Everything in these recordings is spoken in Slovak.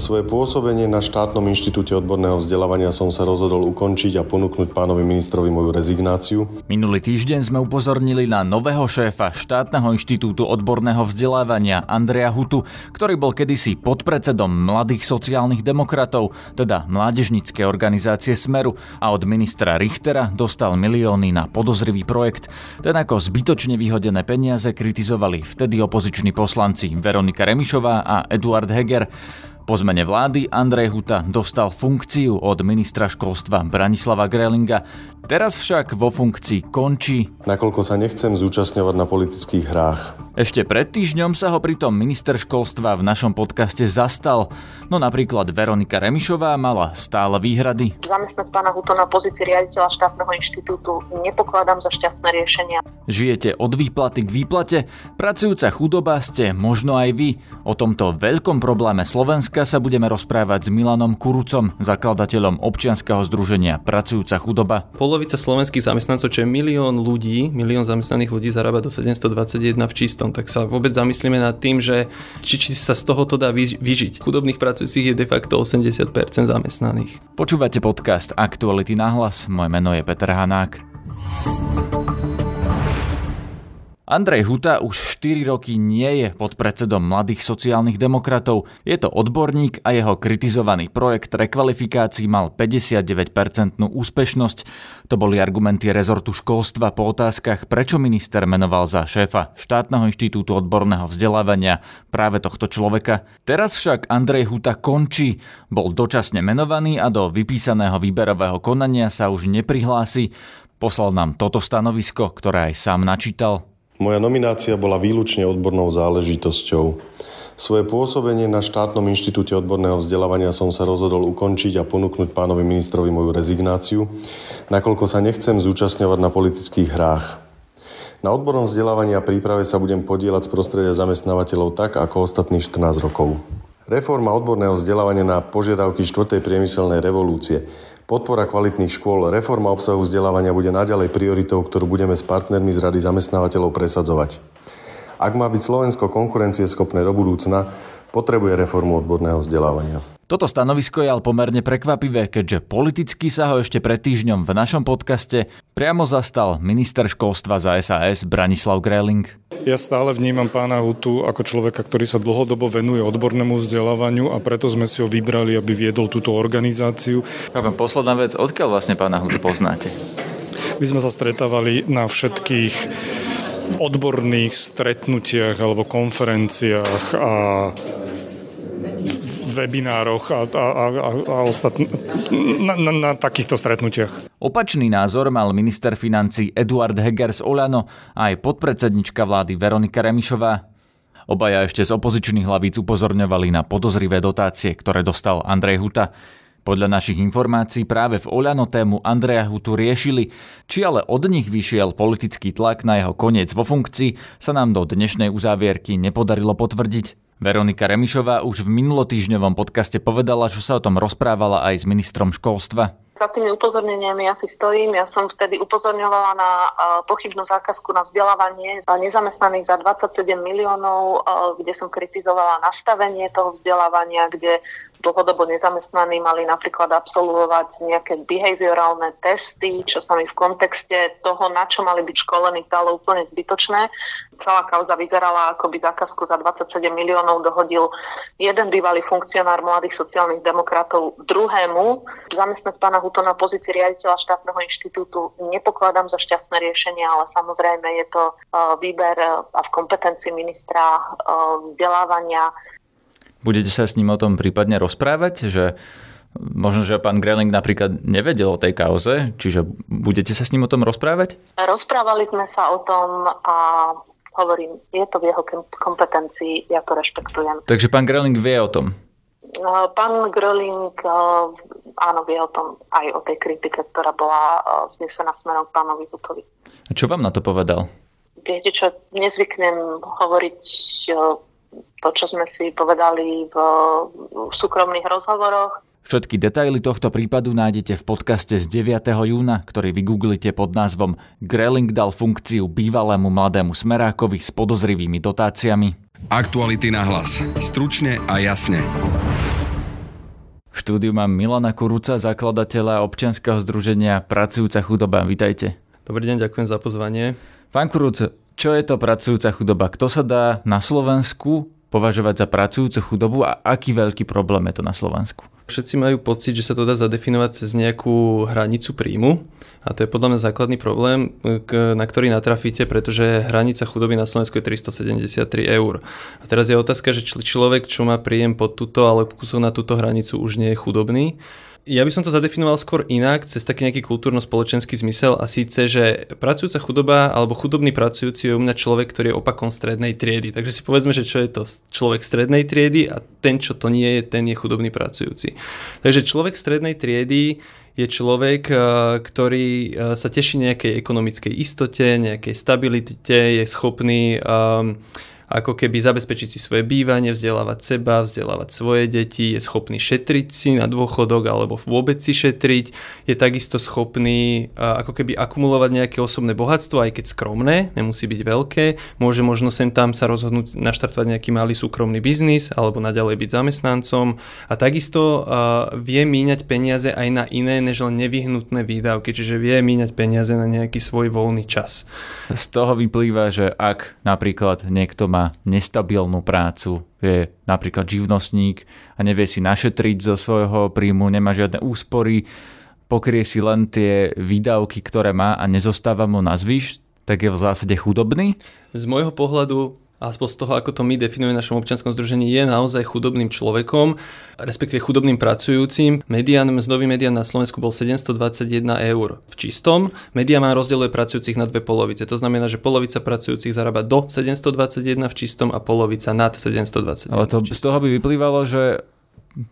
Svoje pôsobenie na štátnom inštitúte odborného vzdelávania som sa rozhodol ukončiť a ponúknuť pánovi ministrovi moju rezignáciu. Minulý týždeň sme upozornili na nového šéfa štátneho inštitútu odborného vzdelávania Andreja Hutu, ktorý bol kedysi podpredsedom mladých sociálnych demokratov, teda mládežnickej organizácie Smeru a od ministra Richtera dostal milióny na podozrivý projekt. Ten ako zbytočne vyhodené peniaze kritizovali vtedy opoziční poslanci Veronika Remišová a Eduard Heger. Po zmene vlády Andrej Huta dostal funkciu od ministra školstva Branislava Grelinga. Teraz však vo funkcii končí. Nakoľko sa nechcem zúčastňovať na politických hrách. Ešte pred týždňom sa ho pritom minister školstva v našom podcaste zastal. No napríklad Veronika Remišová mala stále výhrady. Zamestnať pána Huto na pozícii riaditeľa štátneho inštitútu nepokladám za šťastné riešenia. Žijete od výplaty k výplate? Pracujúca chudoba ste možno aj vy. O tomto veľkom probléme Slovenska dneska sa budeme rozprávať s Milanom Kurucom, zakladateľom občianskeho združenia Pracujúca chudoba. Polovica slovenských zamestnancov, čo je milión ľudí, milión zamestnaných ľudí zarába do 721 v čistom, tak sa vôbec zamyslíme nad tým, že či, či sa z tohoto dá vyžiť. Chudobných pracujúcich je de facto 80% zamestnaných. Počúvate podcast Aktuality na hlas, moje meno je Peter Hanák. Andrej Huta už 4 roky nie je pod predsedom mladých sociálnych demokratov. Je to odborník a jeho kritizovaný projekt rekvalifikácií mal 59% úspešnosť. To boli argumenty rezortu školstva po otázkach, prečo minister menoval za šéfa štátneho inštitútu odborného vzdelávania práve tohto človeka. Teraz však Andrej Huta končí. Bol dočasne menovaný a do vypísaného výberového konania sa už neprihlási. Poslal nám toto stanovisko, ktoré aj sám načítal. Moja nominácia bola výlučne odbornou záležitosťou. Svoje pôsobenie na štátnom inštitúte odborného vzdelávania som sa rozhodol ukončiť a ponúknuť pánovi ministrovi moju rezignáciu, nakoľko sa nechcem zúčastňovať na politických hrách. Na odbornom vzdelávaní a príprave sa budem podielať z prostredia zamestnávateľov tak, ako ostatných 14 rokov. Reforma odborného vzdelávania na požiadavky 4. priemyselnej revolúcie – Podpora kvalitných škôl, reforma obsahu vzdelávania bude naďalej prioritou, ktorú budeme s partnermi z Rady zamestnávateľov presadzovať. Ak má byť Slovensko konkurencieschopné do budúcna, potrebuje reformu odborného vzdelávania. Toto stanovisko je ale pomerne prekvapivé, keďže politicky sa ho ešte pred týždňom v našom podcaste priamo zastal minister školstva za SAS Branislav Greling. Ja stále vnímam pána Hutu ako človeka, ktorý sa dlhodobo venuje odbornému vzdelávaniu a preto sme si ho vybrali, aby viedol túto organizáciu. Chápem, posledná vec, odkiaľ vlastne pána Hutu poznáte? My sme sa stretávali na všetkých odborných stretnutiach alebo konferenciách a webinároch a, a, a, a ostatn- na, na, na takýchto stretnutiach. Opačný názor mal minister financí Eduard Heger z Olano a aj podpredsednička vlády Veronika Remišová. Obaja ešte z opozičných hlavíc upozorňovali na podozrivé dotácie, ktoré dostal Andrej Huta. Podľa našich informácií práve v Oľano tému Andreja Hutu riešili, či ale od nich vyšiel politický tlak na jeho koniec vo funkcii, sa nám do dnešnej uzávierky nepodarilo potvrdiť. Veronika Remišová už v minulotýžňovom podcaste povedala, že sa o tom rozprávala aj s ministrom školstva. Za tými upozorneniami ja si stojím. Ja som vtedy upozorňovala na pochybnú zákazku na vzdelávanie nezamestnaných za 27 miliónov, kde som kritizovala nastavenie toho vzdelávania, kde dlhodobo nezamestnaní mali napríklad absolvovať nejaké behaviorálne testy, čo sa mi v kontexte toho, na čo mali byť školení, zdalo úplne zbytočné. Celá kauza vyzerala, ako by zákazku za 27 miliónov dohodil jeden bývalý funkcionár mladých sociálnych demokratov druhému. Zamestnať pána Huto na pozícii riaditeľa štátneho inštitútu nepokladám za šťastné riešenie, ale samozrejme je to e, výber e, a v kompetencii ministra e, vzdelávania Budete sa s ním o tom prípadne rozprávať, že Možno, že pán Greling napríklad nevedel o tej kauze, čiže budete sa s ním o tom rozprávať? Rozprávali sme sa o tom a hovorím, je to v jeho kompetencii, ja to rešpektujem. Takže pán Greling vie o tom? No, pán Greling áno, vie o tom aj o tej kritike, ktorá bola vznesená smerom k pánovi Hutovi. A čo vám na to povedal? Viete čo, nezvyknem hovoriť to, čo sme si povedali v, v súkromných rozhovoroch. Všetky detaily tohto prípadu nájdete v podcaste z 9. júna, ktorý vygooglite pod názvom Greling dal funkciu bývalému mladému smerákovi s podozrivými dotáciami. Aktuality na hlas. Stručne a jasne. V štúdiu mám Milana Kuruca, zakladateľa občianskeho združenia Pracujúca chudoba. Vítajte. Dobrý deň, ďakujem za pozvanie. Pán Kuruc, čo je to pracujúca chudoba? Kto sa dá na Slovensku považovať za pracujúcu chudobu a aký veľký problém je to na Slovensku? Všetci majú pocit, že sa to dá zadefinovať cez nejakú hranicu príjmu a to je podľa mňa základný problém, na ktorý natrafíte, pretože hranica chudoby na Slovensku je 373 eur. A teraz je otázka, že človek, čo má príjem pod túto, ale kúsok na túto hranicu už nie je chudobný. Ja by som to zadefinoval skôr inak, cez taký nejaký kultúrno-spoločenský zmysel a síce, že pracujúca chudoba alebo chudobný pracujúci je u mňa človek, ktorý je opakom strednej triedy. Takže si povedzme, že čo je to človek strednej triedy a ten, čo to nie je, ten je chudobný pracujúci. Takže človek strednej triedy je človek, eh, ktorý eh, sa teší nejakej ekonomickej istote, nejakej stabilite, je schopný um, ako keby zabezpečiť si svoje bývanie, vzdelávať seba, vzdelávať svoje deti, je schopný šetriť si na dôchodok alebo vôbec si šetriť, je takisto schopný ako keby akumulovať nejaké osobné bohatstvo, aj keď skromné, nemusí byť veľké, môže možno sem tam sa rozhodnúť naštartovať nejaký malý súkromný biznis alebo naďalej byť zamestnancom a takisto vie míňať peniaze aj na iné než len nevyhnutné výdavky, čiže vie míňať peniaze na nejaký svoj voľný čas. Z toho vyplýva, že ak napríklad niekto má má nestabilnú prácu, je napríklad živnostník a nevie si našetriť zo svojho príjmu, nemá žiadne úspory, pokrie si len tie výdavky, ktoré má a nezostáva mu na zvyš, tak je v zásade chudobný? Z môjho pohľadu aspoň z toho, ako to my definujeme v našom občianskom združení, je naozaj chudobným človekom, respektíve chudobným pracujúcim. Median, mzdový median na Slovensku bol 721 eur v čistom. Median má rozdieluje pracujúcich na dve polovice. To znamená, že polovica pracujúcich zarába do 721 v čistom a polovica nad 721 Ale to z toho by vyplývalo, že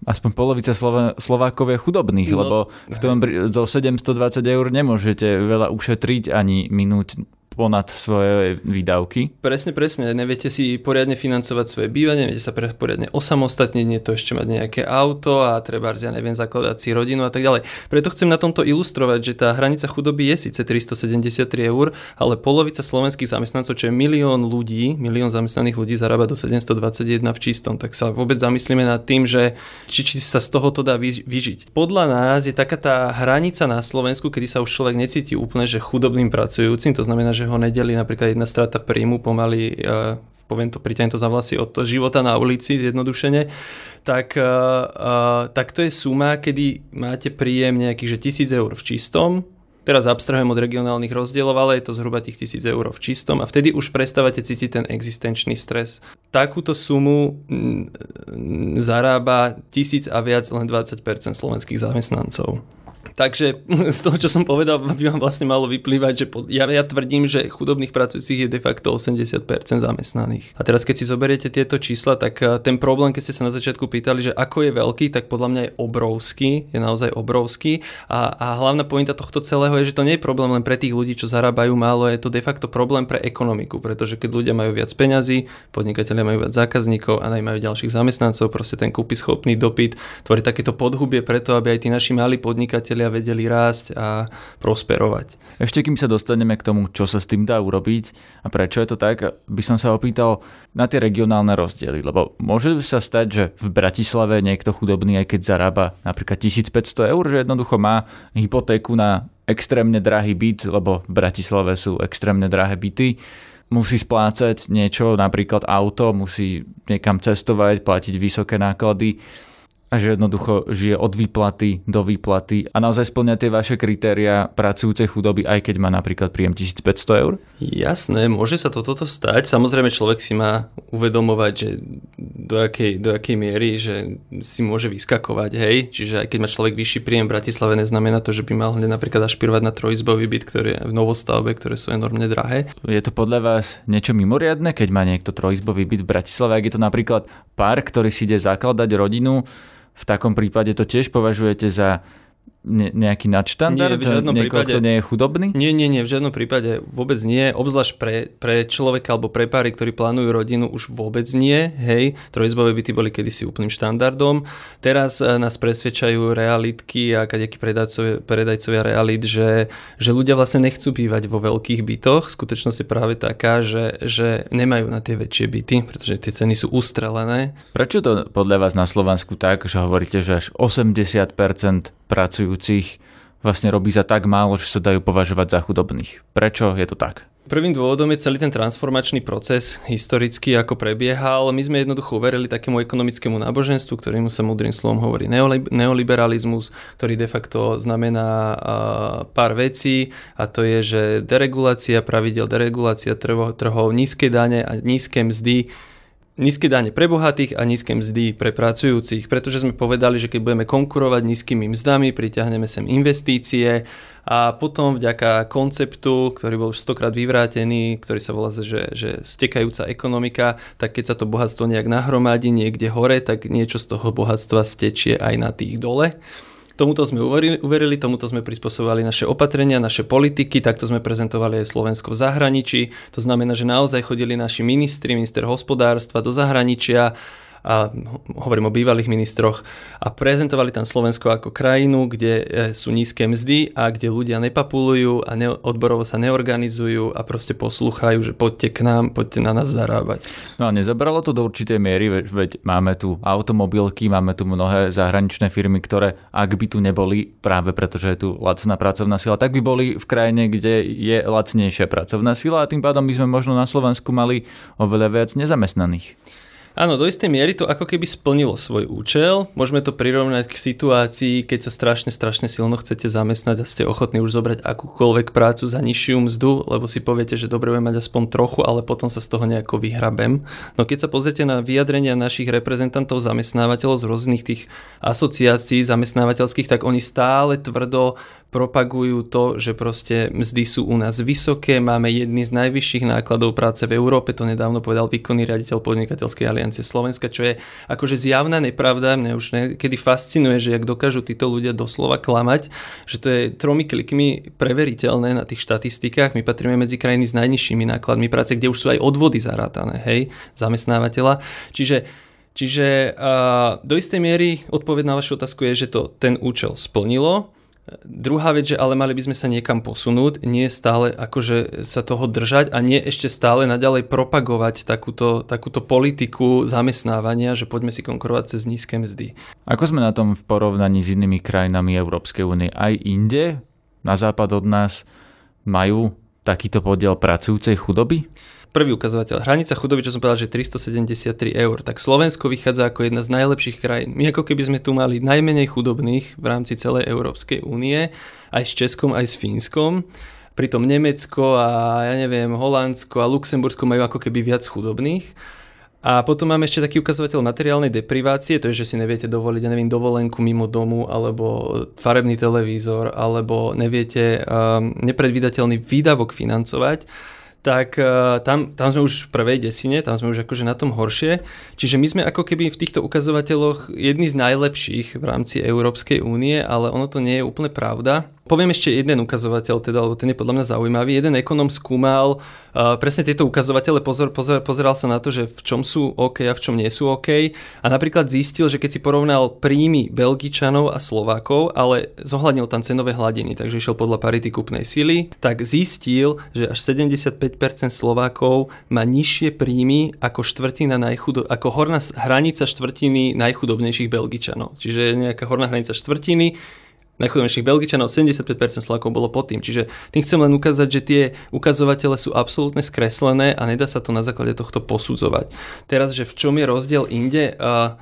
aspoň polovica Slova, Slovákov je chudobných, no, lebo v tom do 720 eur nemôžete veľa ušetriť ani minúť ponad svoje výdavky. Presne, presne. Neviete si poriadne financovať svoje bývanie, neviete sa poriadne osamostatniť, nie to ešte mať nejaké auto a treba, ja neviem, zakladať si rodinu a tak ďalej. Preto chcem na tomto ilustrovať, že tá hranica chudoby je síce 373 eur, ale polovica slovenských zamestnancov, čo je milión ľudí, milión zamestnaných ľudí zarába do 721 v čistom, tak sa vôbec zamyslíme nad tým, že či, či sa z tohoto dá vyžiť. Podľa nás je taká tá hranica na Slovensku, kedy sa už človek necíti úplne, že chudobným pracujúcim, to znamená, že ho nedeli napríklad jedna strata príjmu pomaly uh, poviem to, priťahnem to za vlasy od života na ulici zjednodušene, tak, uh, tak to je suma, kedy máte príjem nejakých že 1000 eur v čistom, teraz abstrahujem od regionálnych rozdielov, ale je to zhruba tých 1000 eur v čistom a vtedy už prestávate cítiť ten existenčný stres. Takúto sumu zarába tisíc a viac len 20% slovenských zamestnancov. Takže z toho, čo som povedal, by vám vlastne malo vyplývať, že ja, ja tvrdím, že chudobných pracujúcich je de facto 80% zamestnaných. A teraz, keď si zoberiete tieto čísla, tak eh, ten problém, keď ste sa na začiatku pýtali, že ako je veľký, tak podľa mňa je obrovský, je naozaj obrovský. A, a hlavná pointa tohto celého je, že to nie je problém len pre tých ľudí, čo zarábajú málo, je to de facto problém pre ekonomiku, pretože keď ľudia majú viac peňazí, podnikatelia majú viac zákazníkov a najmajú ďalších zamestnancov, proste ten kúpy schopný dopyt tvorí takéto podhubie preto, aby aj tí naši malí podnikatelia ľudia vedeli rásť a prosperovať. Ešte kým sa dostaneme k tomu, čo sa s tým dá urobiť a prečo je to tak, by som sa opýtal na tie regionálne rozdiely, lebo môže sa stať, že v Bratislave niekto chudobný, aj keď zarába napríklad 1500 eur, že jednoducho má hypotéku na extrémne drahý byt, lebo v Bratislave sú extrémne drahé byty, musí splácať niečo, napríklad auto, musí niekam cestovať, platiť vysoké náklady a že jednoducho žije od výplaty do výplaty a naozaj splňa tie vaše kritéria pracujúcej chudoby, aj keď má napríklad príjem 1500 eur? Jasné, môže sa to toto stať. Samozrejme človek si má uvedomovať, že do akej, do akej miery, že si môže vyskakovať, hej. Čiže aj keď má človek vyšší príjem v Bratislave, neznamená to, že by mal hneď napríklad ašpirovať na trojizbový byt, ktorý je v novostavbe, ktoré sú enormne drahé. Je to podľa vás niečo mimoriadne, keď má niekto trojizbový byt v Bratislave, ak je to napríklad pár, ktorý si ide zakladať rodinu, v takom prípade to tiež považujete za ne, nejaký nadštandard? Nie, v žiadnom Niekoho, prípade, kto nie je chudobný? Nie, nie, nie, v žiadnom prípade vôbec nie. Obzvlášť pre, pre človeka alebo pre páry, ktorí plánujú rodinu, už vôbec nie. Hej, trojizbové byty boli kedysi úplným štandardom. Teraz eh, nás presvedčajú realitky a kadejakí predajcovia, predajcovia realit, že, že ľudia vlastne nechcú bývať vo veľkých bytoch. Skutočnosť je práve taká, že, že nemajú na tie väčšie byty, pretože tie ceny sú ustrelené. Prečo to podľa vás na Slovensku tak, že hovoríte, že až 80% pracujúcich vlastne robí za tak málo, že sa dajú považovať za chudobných. Prečo je to tak? Prvým dôvodom je celý ten transformačný proces historický, ako prebiehal. My sme jednoducho uverili takému ekonomickému náboženstvu, ktorému sa múdrym slovom hovorí neoliberalizmus, ktorý de facto znamená pár vecí a to je, že deregulácia pravidel, deregulácia trhov, nízke dane a nízke mzdy nízke dane pre bohatých a nízke mzdy pre pracujúcich, pretože sme povedali, že keď budeme konkurovať nízkymi mzdami, priťahneme sem investície a potom vďaka konceptu, ktorý bol už stokrát vyvrátený, ktorý sa volá, že, že stekajúca ekonomika, tak keď sa to bohatstvo nejak nahromadí niekde hore, tak niečo z toho bohatstva stečie aj na tých dole. Tomuto sme uverili, tomuto sme prispôsobovali naše opatrenia, naše politiky, takto sme prezentovali aj Slovensko v zahraničí. To znamená, že naozaj chodili naši ministri, minister hospodárstva do zahraničia a hovorím o bývalých ministroch, a prezentovali tam Slovensko ako krajinu, kde e, sú nízke mzdy a kde ľudia nepapulujú a ne, odborovo sa neorganizujú a proste poslúchajú, že poďte k nám, poďte na nás zarábať. No a nezabralo to do určitej miery, veď, máme tu automobilky, máme tu mnohé zahraničné firmy, ktoré ak by tu neboli, práve preto, že je tu lacná pracovná sila, tak by boli v krajine, kde je lacnejšia pracovná sila a tým pádom by sme možno na Slovensku mali oveľa viac nezamestnaných. Áno, do istej miery to ako keby splnilo svoj účel. Môžeme to prirovnať k situácii, keď sa strašne, strašne silno chcete zamestnať a ste ochotní už zobrať akúkoľvek prácu za nižšiu mzdu, lebo si poviete, že dobre budem mať aspoň trochu, ale potom sa z toho nejako vyhrabem. No keď sa pozriete na vyjadrenia našich reprezentantov zamestnávateľov z rôznych tých asociácií zamestnávateľských, tak oni stále tvrdo propagujú to, že proste mzdy sú u nás vysoké, máme jedny z najvyšších nákladov práce v Európe, to nedávno povedal výkonný riaditeľ Podnikateľskej aliancie Slovenska, čo je akože zjavná nepravda, mne už niekedy fascinuje, že jak dokážu títo ľudia doslova klamať, že to je tromi klikmi preveriteľné na tých štatistikách, my patríme medzi krajiny s najnižšími nákladmi práce, kde už sú aj odvody zarátané, hej, zamestnávateľa, čiže Čiže uh, do istej miery odpoveď na vašu otázku je, že to ten účel splnilo. Druhá vec, že ale mali by sme sa niekam posunúť, nie stále akože sa toho držať a nie ešte stále naďalej propagovať takúto, takúto politiku zamestnávania, že poďme si konkurovať cez nízke mzdy. Ako sme na tom v porovnaní s inými krajinami Európskej únie? Aj inde, na západ od nás, majú takýto podiel pracujúcej chudoby? Prvý ukazovateľ. Hranica chudoby, čo som povedal, že 373 eur. Tak Slovensko vychádza ako jedna z najlepších krajín. My ako keby sme tu mali najmenej chudobných v rámci celej Európskej únie, aj s Českom, aj s Fínskom. Pritom Nemecko a ja neviem, Holandsko a Luxembursko majú ako keby viac chudobných. A potom máme ešte taký ukazovateľ materiálnej deprivácie, to je, že si neviete dovoliť, ja neviem, dovolenku mimo domu, alebo farebný televízor, alebo neviete um, nepredvídateľný výdavok financovať tak uh, tam, tam sme už v prvej desine, tam sme už akože na tom horšie. Čiže my sme ako keby v týchto ukazovateľoch jedni z najlepších v rámci Európskej únie, ale ono to nie je úplne pravda. Poviem ešte jeden ukazovateľ, teda, lebo ten je podľa mňa zaujímavý. Jeden ekonom skúmal uh, presne tieto ukazovatele, pozor, pozor, pozeral sa na to, že v čom sú OK a v čom nie sú OK. A napríklad zistil, že keď si porovnal príjmy Belgičanov a Slovákov, ale zohľadnil tam cenové hladiny, takže išiel podľa parity kúpnej sily, tak zistil, že až 75% Slovákov má nižšie príjmy ako štvrtina najchudo- ako horná hranica štvrtiny najchudobnejších Belgičanov. Čiže nejaká horná hranica štvrtiny najchudobnejších Belgičanov, 75% Slovákov bolo pod tým. Čiže tým chcem len ukázať, že tie ukazovatele sú absolútne skreslené a nedá sa to na základe tohto posudzovať. Teraz, že v čom je rozdiel inde, uh,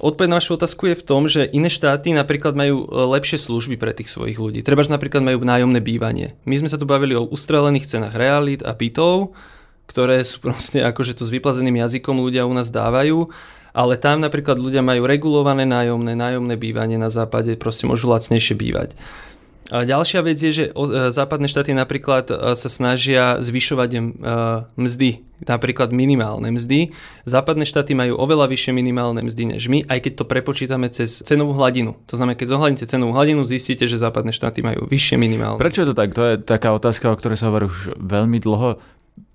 Odpoveď na vašu otázku je v tom, že iné štáty napríklad majú e, lepšie služby pre tých svojich ľudí. Treba, napríklad majú nájomné bývanie. My sme sa tu bavili o ustrelených cenách realít a bytov, ktoré sú proste akože to s vyplazeným jazykom ľudia u nás dávajú ale tam napríklad ľudia majú regulované nájomné, nájomné bývanie na západe, proste môžu lacnejšie bývať. A ďalšia vec je, že západné štáty napríklad sa snažia zvyšovať mzdy, napríklad minimálne mzdy. Západné štáty majú oveľa vyššie minimálne mzdy než my, aj keď to prepočítame cez cenovú hladinu. To znamená, keď zohľadíte cenovú hladinu, zistíte, že západné štáty majú vyššie minimálne. Prečo je to tak? To je taká otázka, o ktorej sa hovorí už veľmi dlho.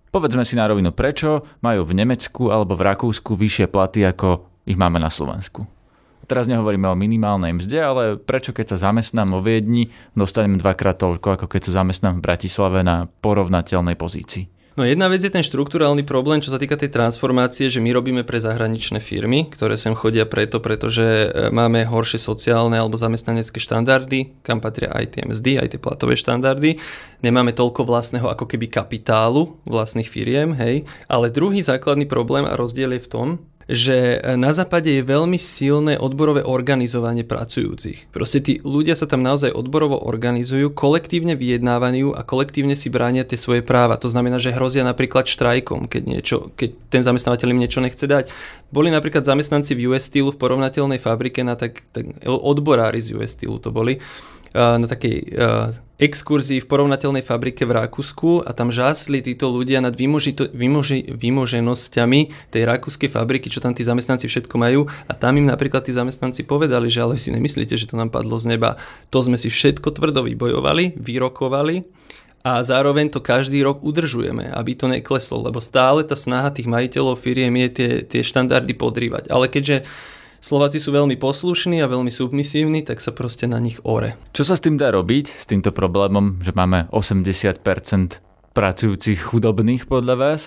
Povedzme si na rovinu, prečo majú v Nemecku alebo v Rakúsku vyššie platy, ako ich máme na Slovensku? Teraz nehovoríme o minimálnej mzde, ale prečo keď sa zamestnám vo Viedni, dostanem dvakrát toľko, ako keď sa zamestnám v Bratislave na porovnateľnej pozícii? No jedna vec je ten štruktúrálny problém, čo sa týka tej transformácie, že my robíme pre zahraničné firmy, ktoré sem chodia preto, pretože e, máme horšie sociálne alebo zamestnanecké štandardy, kam patria aj tie mzdy, aj tie platové štandardy. Nemáme toľko vlastného ako keby kapitálu vlastných firiem, hej. Ale druhý základný problém a rozdiel je v tom, že na západe je veľmi silné odborové organizovanie pracujúcich. Proste tí ľudia sa tam naozaj odborovo organizujú, kolektívne vyjednávajú a kolektívne si bránia tie svoje práva. To znamená, že hrozia napríklad štrajkom, keď, niečo, keď ten zamestnávateľ im niečo nechce dať. Boli napríklad zamestnanci v US Steelu v porovnateľnej fabrike, na tak, tak odborári z US Steelu to boli, na takej exkurzii v porovnateľnej fabrike v Rakúsku a tam žásli títo ľudia nad vymoži, vymoži, vymoženosťami tej rakúskej fabriky, čo tam tí zamestnanci všetko majú a tam im napríklad tí zamestnanci povedali, že ale si nemyslíte, že to nám padlo z neba. To sme si všetko tvrdo vybojovali, vyrokovali a zároveň to každý rok udržujeme, aby to nekleslo, lebo stále tá snaha tých majiteľov firiem je tie, tie štandardy podrývať. Ale keďže Slováci sú veľmi poslušní a veľmi submisívni, tak sa proste na nich ore. Čo sa s tým dá robiť, s týmto problémom, že máme 80% pracujúcich chudobných podľa vás?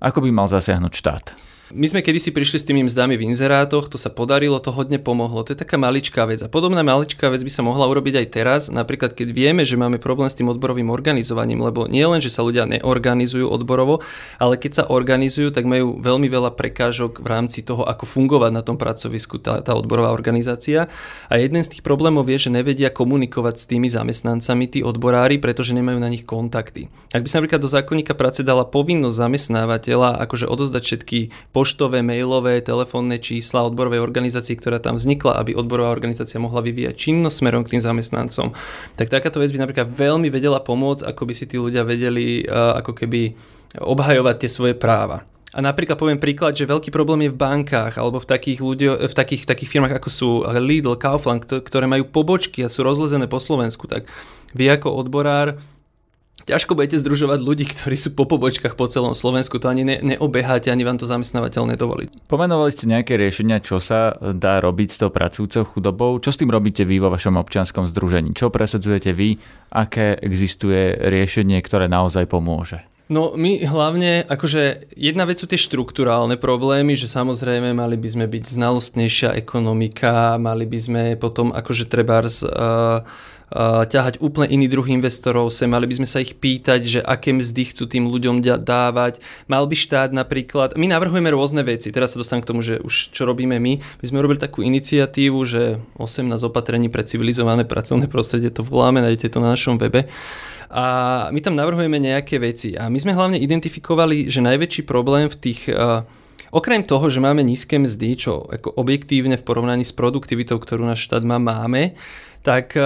Ako by mal zasiahnuť štát? My sme kedysi prišli s tými mzdami v inzerátoch, to sa podarilo, to hodne pomohlo. To je taká maličká vec. A podobná maličká vec by sa mohla urobiť aj teraz, napríklad keď vieme, že máme problém s tým odborovým organizovaním, lebo nie len, že sa ľudia neorganizujú odborovo, ale keď sa organizujú, tak majú veľmi veľa prekážok v rámci toho, ako fungovať na tom pracovisku tá, tá odborová organizácia. A jeden z tých problémov je, že nevedia komunikovať s tými zamestnancami, tí odborári, pretože nemajú na nich kontakty. Ak by sa napríklad do zákonníka práce dala povinnosť zamestnávateľa akože odozdať všetky poštové, mailové, telefónne čísla odborovej organizácie, ktorá tam vznikla, aby odborová organizácia mohla vyvíjať činnosť smerom k tým zamestnancom. Tak takáto vec by napríklad veľmi vedela pomôcť, ako by si tí ľudia vedeli ako keby obhajovať tie svoje práva. A napríklad poviem príklad, že veľký problém je v bankách alebo v takých, ľudio, v takých, takých firmách ako sú Lidl, Kaufland, ktoré majú pobočky a sú rozlezené po Slovensku. Tak vy ako odborár ťažko budete združovať ľudí, ktorí sú po pobočkách po celom Slovensku, to ani ne, neobeháte, ani vám to zamestnávateľ nedovolí. Pomenovali ste nejaké riešenia, čo sa dá robiť s tou pracujúcou chudobou. Čo s tým robíte vy vo vašom občianskom združení? Čo presadzujete vy? Aké existuje riešenie, ktoré naozaj pomôže? No my hlavne, akože jedna vec sú tie štruktúrálne problémy, že samozrejme mali by sme byť znalostnejšia ekonomika, mali by sme potom akože trebárs uh, ťahať úplne iný druh investorov sem, mali by sme sa ich pýtať, že aké mzdy chcú tým ľuďom dávať. Mal by štát napríklad, my navrhujeme rôzne veci, teraz sa dostanem k tomu, že už čo robíme my, my sme robili takú iniciatívu, že 18 opatrení pre civilizované pracovné prostredie, to voláme, nájdete to na našom webe. A my tam navrhujeme nejaké veci. A my sme hlavne identifikovali, že najväčší problém v tých uh, Okrem toho, že máme nízke mzdy, čo ako objektívne v porovnaní s produktivitou, ktorú náš štát má, máme, tak e,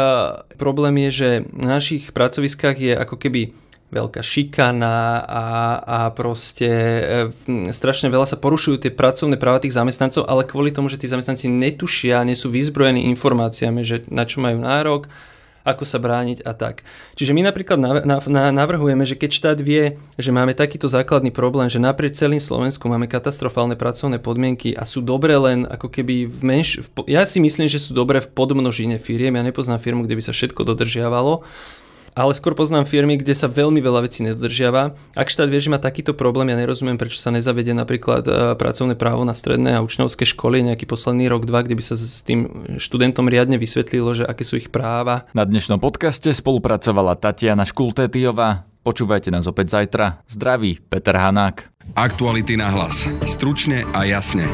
problém je, že na našich pracoviskách je ako keby veľká šikana a, a proste e, strašne veľa sa porušujú tie pracovné práva tých zamestnancov, ale kvôli tomu, že tí zamestnanci netušia, nie sú vyzbrojení informáciami, že na čo majú nárok, ako sa brániť a tak. Čiže my napríklad navrhujeme, že keď štát vie, že máme takýto základný problém, že naprieč celým Slovensku máme katastrofálne pracovné podmienky a sú dobre len ako keby v menš... Ja si myslím, že sú dobré v podmnožine firiem. Ja nepoznám firmu, kde by sa všetko dodržiavalo ale skôr poznám firmy, kde sa veľmi veľa vecí nedodržiava. Ak štát vie, že má takýto problém, ja nerozumiem, prečo sa nezavede napríklad e, pracovné právo na stredné a učňovské školy nejaký posledný rok, dva, kde by sa s tým študentom riadne vysvetlilo, že aké sú ich práva. Na dnešnom podcaste spolupracovala Tatiana Škultétiová. Počúvajte nás opäť zajtra. Zdraví, Peter Hanák. Aktuality na hlas. Stručne a jasne.